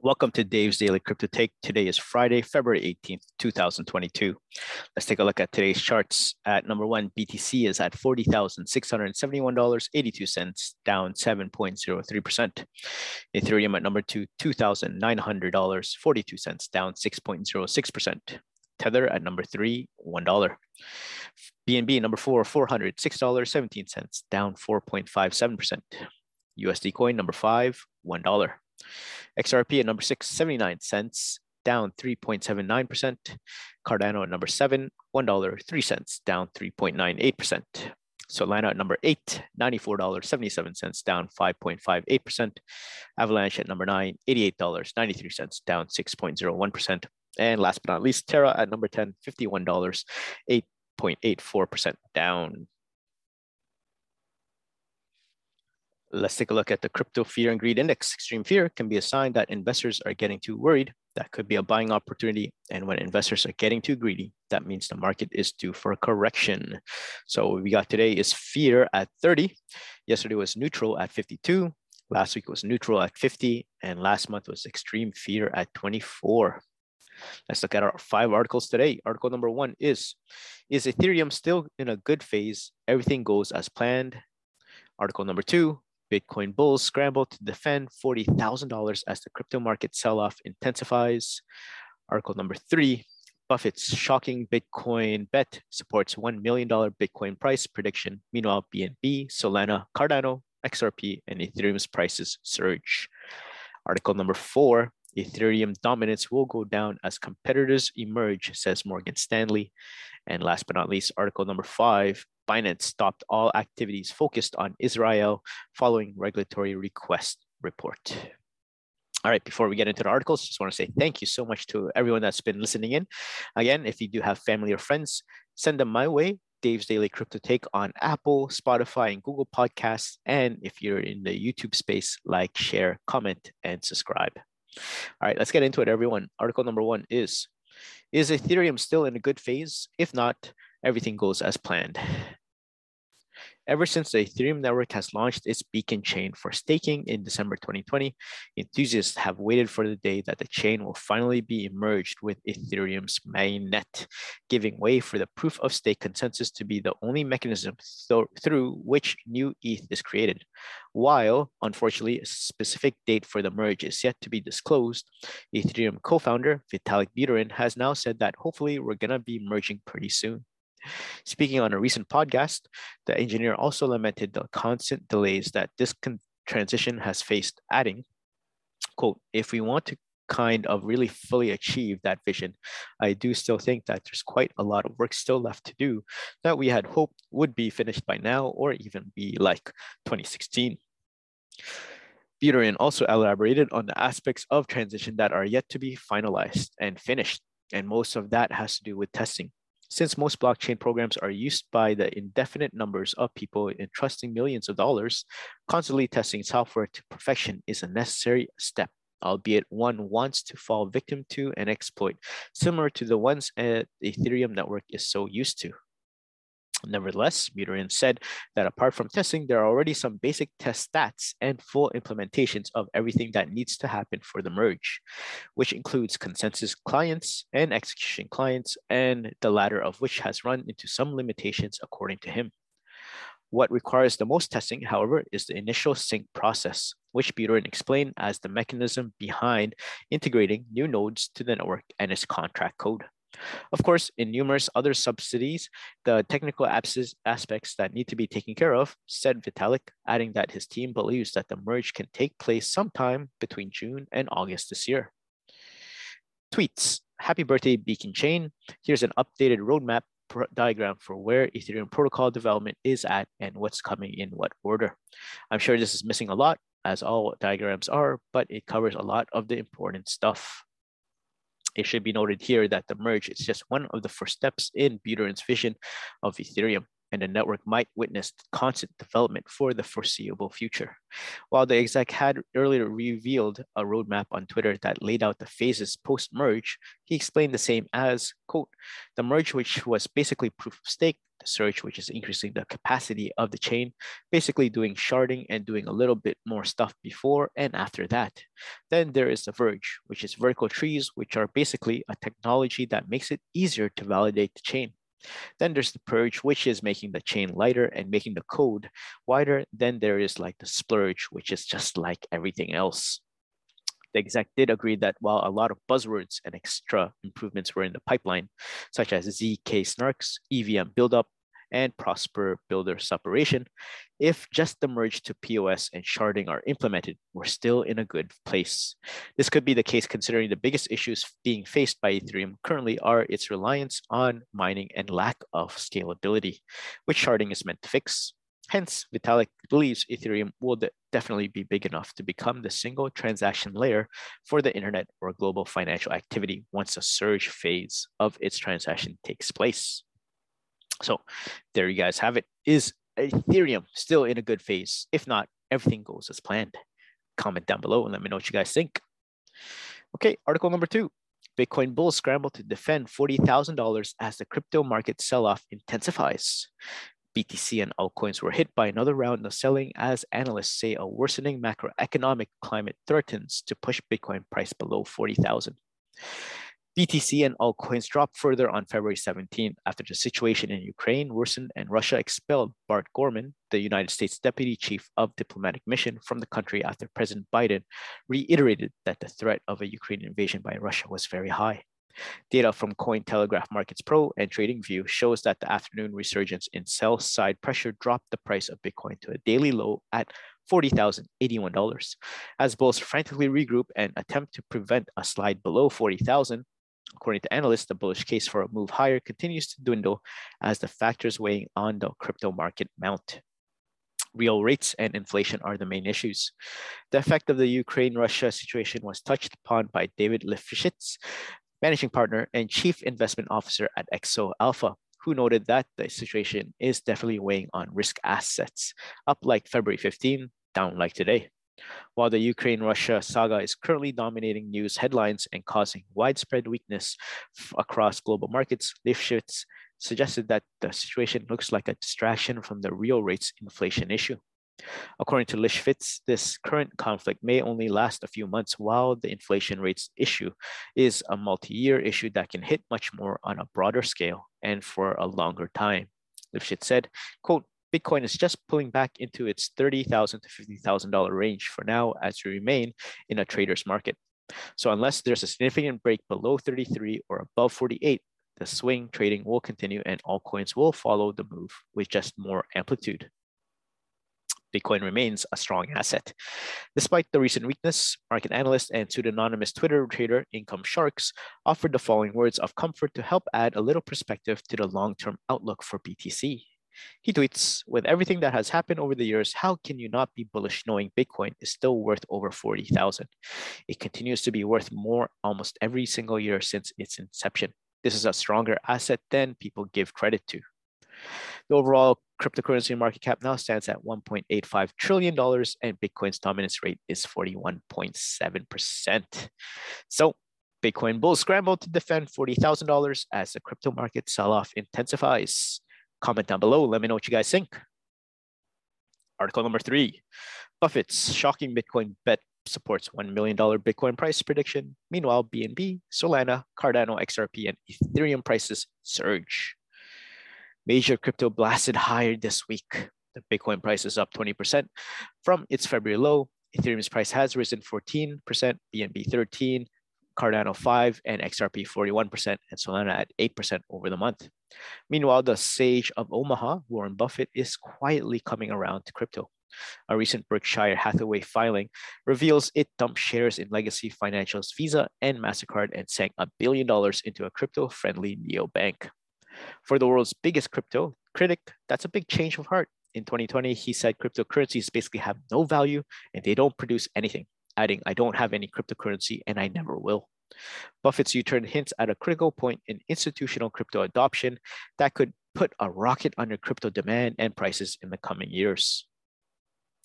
Welcome to Dave's Daily Crypto Take. Today is Friday, February 18th, 2022. Let's take a look at today's charts. At number one, BTC is at $40,671.82, down 7.03%. Ethereum at number two, $2,900.42, down 6.06%. Tether at number three, $1. BNB number four, $406.17, down 4.57%. USD coin number five, $1. XRP at number six, 79 cents, down 3.79%. Cardano at number seven, $1, 3 cents, down 3.98%. Solana at number eight, $94.77, down 5.58%. Avalanche at number nine, $88.93, down 6.01%. And last but not least, Terra at number 10, $51, 8.84% down. Let's take a look at the crypto fear and greed index. Extreme fear can be a sign that investors are getting too worried. That could be a buying opportunity. And when investors are getting too greedy, that means the market is due for a correction. So what we got today is fear at 30. Yesterday was neutral at 52. Last week was neutral at 50. And last month was extreme fear at 24. Let's look at our five articles today. Article number one is Is Ethereum still in a good phase? Everything goes as planned. Article number two Bitcoin bulls scramble to defend $40,000 as the crypto market sell off intensifies. Article number three Buffett's shocking Bitcoin bet supports $1 million Bitcoin price prediction. Meanwhile, BNB, Solana, Cardano, XRP, and Ethereum's prices surge. Article number four Ethereum dominance will go down as competitors emerge, says Morgan Stanley. And last but not least, article number five Binance stopped all activities focused on Israel following regulatory request report. All right, before we get into the articles, just want to say thank you so much to everyone that's been listening in. Again, if you do have family or friends, send them my way. Dave's Daily Crypto Take on Apple, Spotify, and Google Podcasts. And if you're in the YouTube space, like, share, comment, and subscribe. All right, let's get into it, everyone. Article number one is Is Ethereum still in a good phase? If not, everything goes as planned. Ever since the Ethereum network has launched its beacon chain for staking in December 2020, enthusiasts have waited for the day that the chain will finally be merged with Ethereum's mainnet, giving way for the proof of stake consensus to be the only mechanism th through which new ETH is created. While, unfortunately, a specific date for the merge is yet to be disclosed, Ethereum co founder Vitalik Buterin has now said that hopefully we're going to be merging pretty soon. Speaking on a recent podcast, the engineer also lamented the constant delays that this transition has faced, adding, quote, if we want to kind of really fully achieve that vision, I do still think that there's quite a lot of work still left to do that we had hoped would be finished by now or even be like 2016. Buterin also elaborated on the aspects of transition that are yet to be finalized and finished, and most of that has to do with testing. Since most blockchain programs are used by the indefinite numbers of people entrusting millions of dollars, constantly testing software to perfection is a necessary step, albeit one wants to fall victim to an exploit similar to the ones the Ethereum network is so used to. Nevertheless, Buterin said that apart from testing, there are already some basic test stats and full implementations of everything that needs to happen for the merge, which includes consensus clients and execution clients, and the latter of which has run into some limitations according to him. What requires the most testing, however, is the initial sync process, which Buterin explained as the mechanism behind integrating new nodes to the network and its contract code. Of course, in numerous other subsidies, the technical aspects that need to be taken care of, said Vitalik, adding that his team believes that the merge can take place sometime between June and August this year. Tweets, happy birthday Beacon Chain. Here's an updated roadmap diagram for where Ethereum protocol development is at and what's coming in what order. I'm sure this is missing a lot, as all diagrams are, but it covers a lot of the important stuff. It should be noted here that the merge is just one of the first steps in Buterin's vision of Ethereum. And the network might witness constant development for the foreseeable future. While the exec had earlier revealed a roadmap on Twitter that laid out the phases post-merge, he explained the same as, quote, the merge which was basically proof of stake, the surge which is increasing the capacity of the chain, basically doing sharding and doing a little bit more stuff before and after that. Then there is the verge, which is Verkle trees, which are basically a technology that makes it easier to validate the chain. Then there's the purge, which is making the chain lighter and making the code wider. Then there is like the splurge, which is just like everything else. The exec did agree that while a lot of buzzwords and extra improvements were in the pipeline, such as ZK snarks, EVM buildup, and Proposer Builder separation, if just the merge to POS and sharding are implemented, we're still in a good place. This could be the case considering the biggest issues being faced by Ethereum currently are its reliance on mining and lack of scalability, which sharding is meant to fix. Hence, Vitalik believes Ethereum will de definitely be big enough to become the single transaction layer for the internet or global financial activity once the surge phase of its transaction takes place. So there you guys have it. Is Ethereum still in a good phase? If not, everything goes as planned. Comment down below and let me know what you guys think. Okay, article number two. Bitcoin bulls scramble to defend $40,000 as the crypto market sell-off intensifies. BTC and altcoins were hit by another round of selling as analysts say a worsening macroeconomic climate threatens to push Bitcoin price below 40,000. BTC and altcoins dropped further on February 17 after the situation in Ukraine worsened and Russia expelled Bart Gorman, the United States Deputy Chief of Diplomatic Mission, from the country after President Biden reiterated that the threat of a Ukrainian invasion by Russia was very high. Data from Cointelegraph Markets Pro and TradingView shows that the afternoon resurgence in sell side pressure dropped the price of Bitcoin to a daily low at $40,081. As bulls frantically regroup and attempt to prevent a slide below 40,000, According to analysts, the bullish case for a move higher continues to dwindle as the factors weighing on the crypto market mount. Real rates and inflation are the main issues. The effect of the Ukraine-Russia situation was touched upon by David Lifshitz, managing partner and chief investment officer at Exo Alpha, who noted that the situation is definitely weighing on risk assets, up like February 15, down like today. While the Ukraine Russia saga is currently dominating news headlines and causing widespread weakness across global markets, Lifshitz suggested that the situation looks like a distraction from the real rates inflation issue. According to Lifshitz, this current conflict may only last a few months, while the inflation rates issue is a multi year issue that can hit much more on a broader scale and for a longer time. Lifshitz said, quote, Bitcoin is just pulling back into its 30,000 to $50,000 range for now as we remain in a trader's market. So unless there's a significant break below 33 or above 48, the swing trading will continue and altcoins will follow the move with just more amplitude. Bitcoin remains a strong asset. Despite the recent weakness, market analyst and pseudonymous Twitter trader Income Sharks offered the following words of comfort to help add a little perspective to the long-term outlook for BTC. He tweets, with everything that has happened over the years, how can you not be bullish knowing Bitcoin is still worth over 40,000? It continues to be worth more almost every single year since its inception. This is a stronger asset than people give credit to. The overall cryptocurrency market cap now stands at $1.85 trillion and Bitcoin's dominance rate is 41.7%. So Bitcoin bulls scramble to defend $40,000 as the crypto market sell-off intensifies. Comment down below. Let me know what you guys think. Article number three, Buffett's shocking Bitcoin bet supports $1 million Bitcoin price prediction. Meanwhile, BNB, Solana, Cardano, XRP, and Ethereum prices surge. Major crypto blasted higher this week. The Bitcoin price is up 20% from its February low. Ethereum's price has risen 14%, BNB 13, Cardano 5, and XRP 41%, and Solana at 8% over the month. Meanwhile, the sage of Omaha, Warren Buffett, is quietly coming around to crypto. A recent Berkshire Hathaway filing reveals it dumped shares in legacy financials Visa and MasterCard and sank a billion dollars into a crypto friendly neobank. For the world's biggest crypto critic, that's a big change of heart. In 2020, he said cryptocurrencies basically have no value and they don't produce anything adding, I don't have any cryptocurrency and I never will. Buffett's U-turn hints at a critical point in institutional crypto adoption that could put a rocket under crypto demand and prices in the coming years.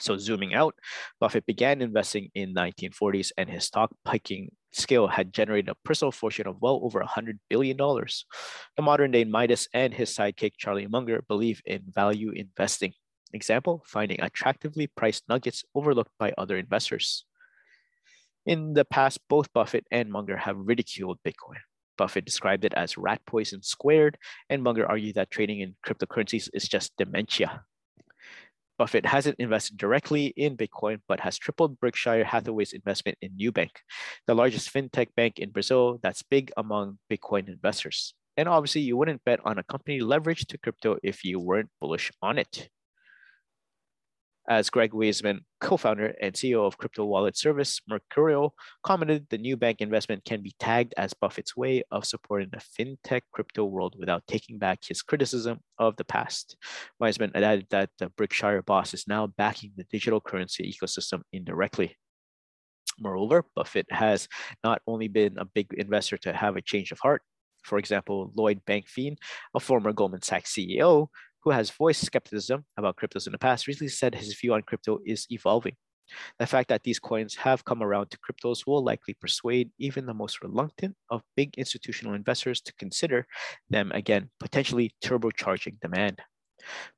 So zooming out, Buffett began investing in 1940s and his stock piking skill had generated a personal fortune of well over $100 billion. The modern day Midas and his sidekick Charlie Munger believe in value investing. Example, finding attractively priced nuggets overlooked by other investors. In the past, both Buffett and Munger have ridiculed Bitcoin. Buffett described it as rat poison squared, and Munger argued that trading in cryptocurrencies is just dementia. Buffett hasn't invested directly in Bitcoin, but has tripled Berkshire Hathaway's investment in Nubank, the largest fintech bank in Brazil that's big among Bitcoin investors. And obviously, you wouldn't bet on a company leveraged to crypto if you weren't bullish on it as Greg Waisman, co-founder and CEO of crypto wallet service Mercuryo, commented the Nubank investment can be tagged as Buffett's way of supporting the fintech crypto world without taking back his criticism of the past. Weisman added that the Berkshire boss is now backing the digital currency ecosystem indirectly. Moreover, Buffett has not only been a big investor to have a change of heart, for example, Lloyd Blankfein, a former Goldman Sachs CEO, who has voiced skepticism about cryptos in the past, recently said his view on crypto is evolving. The fact that these coins have come around to cryptos will likely persuade even the most reluctant of big institutional investors to consider them again, potentially turbocharging demand.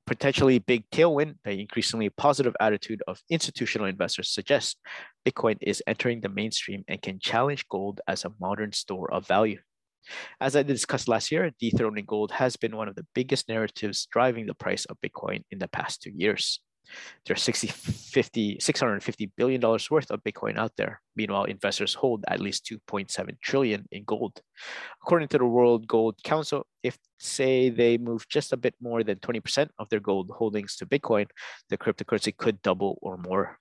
Potentially big tailwind, the increasingly positive attitude of institutional investors suggests Bitcoin is entering the mainstream and can challenge gold as a modern store of value. As I discussed last year, dethroning gold has been one of the biggest narratives driving the price of Bitcoin in the past two years. There's 60, 50, $650 billion worth of Bitcoin out there. Meanwhile, investors hold at least 2.7 trillion in gold. According to the World Gold Council, if say they move just a bit more than 20% of their gold holdings to Bitcoin, the cryptocurrency could double or more.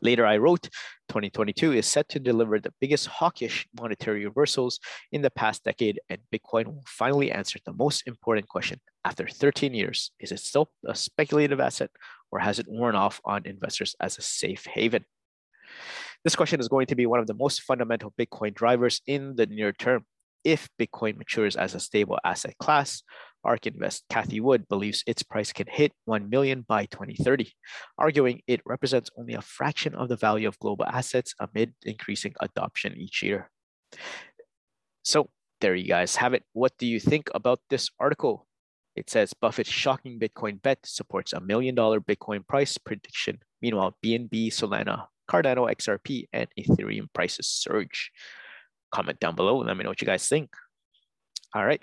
Later, I wrote 2022 is set to deliver the biggest hawkish monetary reversals in the past decade, and Bitcoin will finally answer the most important question after 13 years is it still a speculative asset or has it worn off on investors as a safe haven? This question is going to be one of the most fundamental Bitcoin drivers in the near term. If Bitcoin matures as a stable asset class, ARK Invest Cathie Wood believes its price can hit 1 million by 2030, arguing it represents only a fraction of the value of global assets amid increasing adoption each year. So there you guys have it. What do you think about this article? It says Buffett's shocking Bitcoin bet supports a million dollar Bitcoin price prediction. Meanwhile, BNB, Solana, Cardano, XRP, and Ethereum prices surge. Comment down below and let me know what you guys think. All right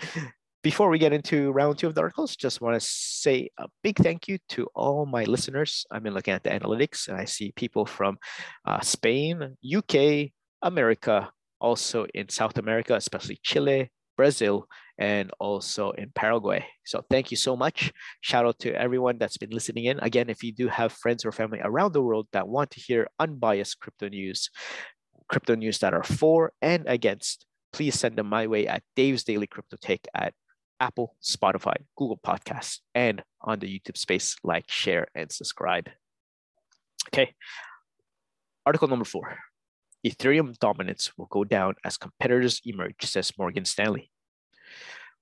before we get into round two of the articles, just want to say a big thank you to all my listeners. I've been looking at the analytics and I see people from uh, Spain, UK, America, also in South America, especially Chile, Brazil, and also in Paraguay. So thank you so much. Shout out to everyone that's been listening in. Again, if you do have friends or family around the world that want to hear unbiased crypto news, crypto news that are for and against, please send them my way at Dave's Daily Crypto Take at Apple, Spotify, Google Podcasts, and on the YouTube space, like, share, and subscribe. Okay. Article number four Ethereum dominance will go down as competitors emerge, says Morgan Stanley.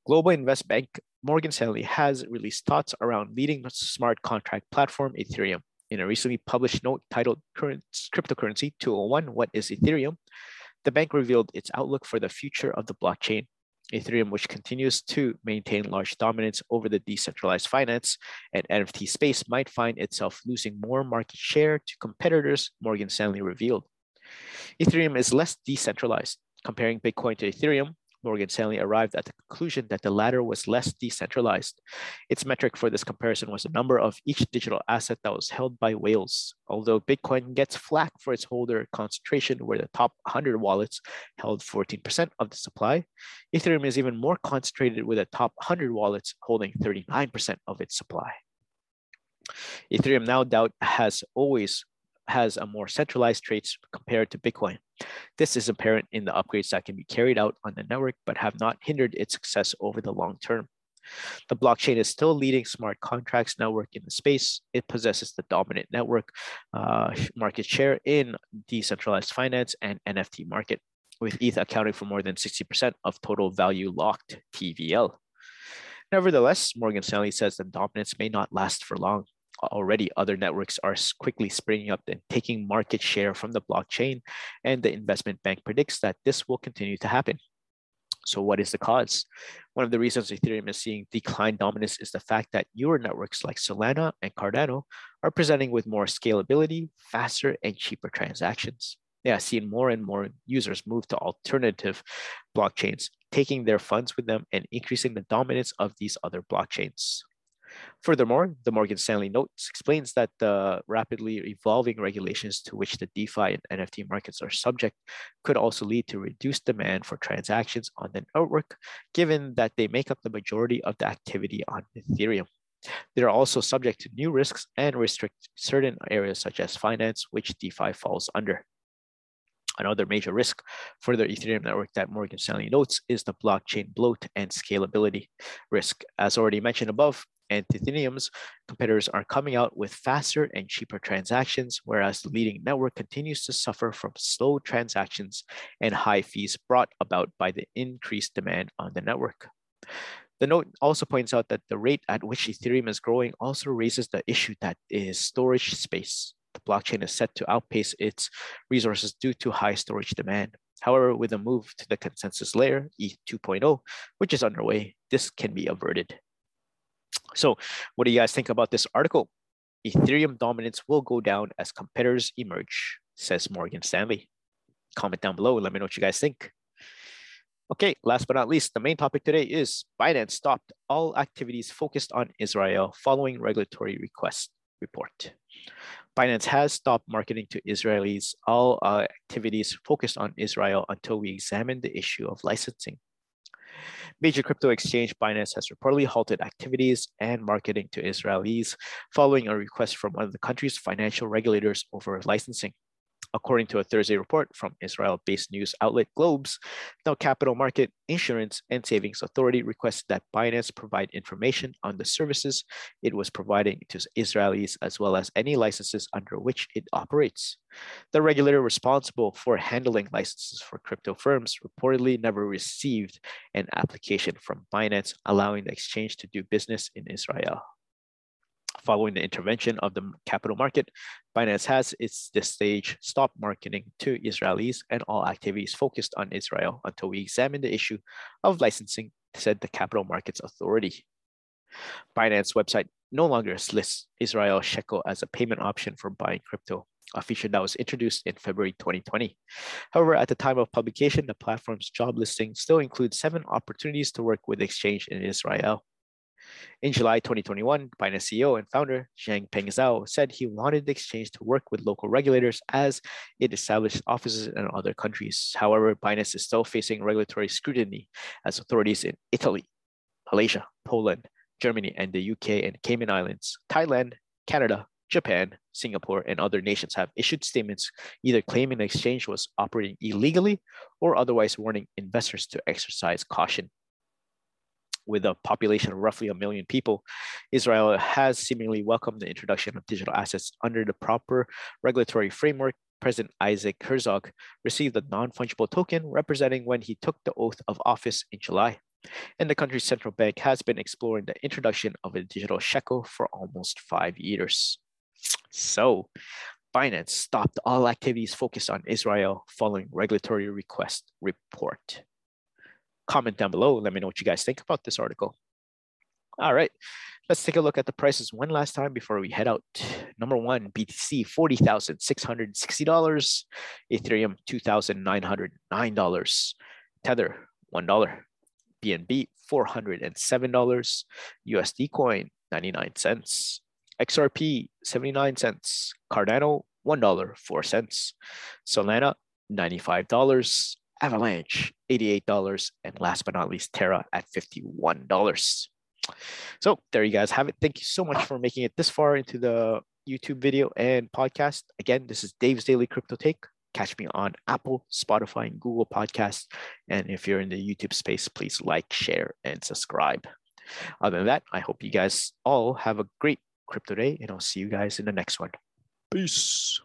Global invest bank Morgan Stanley has released thoughts around leading smart contract platform Ethereum. In a recently published note titled Cryptocurrency 201 What is Ethereum? The bank revealed its outlook for the future of the blockchain Ethereum, which continues to maintain large dominance over the decentralized finance and NFT space, might find itself losing more market share to competitors, Morgan Stanley revealed. Ethereum is less decentralized. Comparing Bitcoin to Ethereum, Morgan Stanley arrived at the conclusion that the latter was less decentralized. Its metric for this comparison was the number of each digital asset that was held by whales. Although Bitcoin gets flack for its holder concentration, where the top 100 wallets held 14% of the supply, Ethereum is even more concentrated with the top 100 wallets holding 39% of its supply. Ethereum now doubt has always has a more centralized traits compared to Bitcoin. This is apparent in the upgrades that can be carried out on the network, but have not hindered its success over the long term. The blockchain is still leading smart contracts network in the space. It possesses the dominant network uh, market share in decentralized finance and NFT market, with ETH accounting for more than 60% of total value locked TVL. Nevertheless, Morgan Stanley says the dominance may not last for long. Already, other networks are quickly springing up and taking market share from the blockchain, and the investment bank predicts that this will continue to happen. So what is the cause? One of the reasons Ethereum is seeing decline dominance is the fact that newer networks like Solana and Cardano are presenting with more scalability, faster, and cheaper transactions. They have seen more and more users move to alternative blockchains, taking their funds with them and increasing the dominance of these other blockchains. Furthermore, the Morgan Stanley notes explains that the rapidly evolving regulations to which the DeFi and NFT markets are subject could also lead to reduced demand for transactions on the network, given that they make up the majority of the activity on Ethereum. They are also subject to new risks and restrict certain areas such as finance, which DeFi falls under. Another major risk for the Ethereum network that Morgan Stanley notes is the blockchain bloat and scalability risk. As already mentioned above, and Ethereum's competitors are coming out with faster and cheaper transactions, whereas the leading network continues to suffer from slow transactions and high fees brought about by the increased demand on the network. The note also points out that the rate at which Ethereum is growing also raises the issue that is storage space. The blockchain is set to outpace its resources due to high storage demand. However, with a move to the consensus layer, ETH 2.0, which is underway, this can be averted. So what do you guys think about this article? Ethereum dominance will go down as competitors emerge, says Morgan Stanley. Comment down below and let me know what you guys think. Okay, last but not least, the main topic today is Binance stopped all activities focused on Israel following regulatory request report. Binance has stopped marketing to Israelis all uh, activities focused on Israel until we examine the issue of licensing. Major crypto exchange Binance has reportedly halted activities and marketing to Israelis following a request from one of the country's financial regulators over licensing. According to a Thursday report from Israel based news outlet Globes, the Capital Market, Insurance, and Savings Authority requested that Binance provide information on the services it was providing to Israelis as well as any licenses under which it operates. The regulator responsible for handling licenses for crypto firms reportedly never received an application from Binance allowing the exchange to do business in Israel. Following the intervention of the capital market, Binance has its this stage stopped marketing to Israelis and all activities focused on Israel until we examine the issue of licensing, said the Capital Markets Authority. Binance website no longer lists Israel shekel as a payment option for buying crypto, a feature that was introduced in February 2020. However, at the time of publication, the platform's job listing still includes seven opportunities to work with exchange in Israel. In July 2021, Binance CEO and founder Changpeng Zhao said he wanted the exchange to work with local regulators as it established offices in other countries. However, Binance is still facing regulatory scrutiny as authorities in Italy, Malaysia, Poland, Germany, and the UK and Cayman Islands, Thailand, Canada, Japan, Singapore, and other nations have issued statements either claiming the exchange was operating illegally or otherwise warning investors to exercise caution with a population of roughly a million people, Israel has seemingly welcomed the introduction of digital assets under the proper regulatory framework. President Isaac Herzog received a non fungible token representing when he took the oath of office in July. And the country's central bank has been exploring the introduction of a digital shekel for almost five years. So, Binance stopped all activities focused on Israel following regulatory request report comment down below. Let me know what you guys think about this article. All right, let's take a look at the prices one last time before we head out. Number one, BTC, $40,660. Ethereum, $2,909. Tether, $1. BNB, $407. USD coin, 99 cents. XRP, 79 cents. Cardano, $1, 4 cents. Solana, $95. Avalanche, $88. And last but not least, Terra at $51. So there you guys have it. Thank you so much for making it this far into the YouTube video and podcast. Again, this is Dave's Daily Crypto Take. Catch me on Apple, Spotify, and Google Podcasts. And if you're in the YouTube space, please like, share, and subscribe. Other than that, I hope you guys all have a great crypto day, and I'll see you guys in the next one. Peace.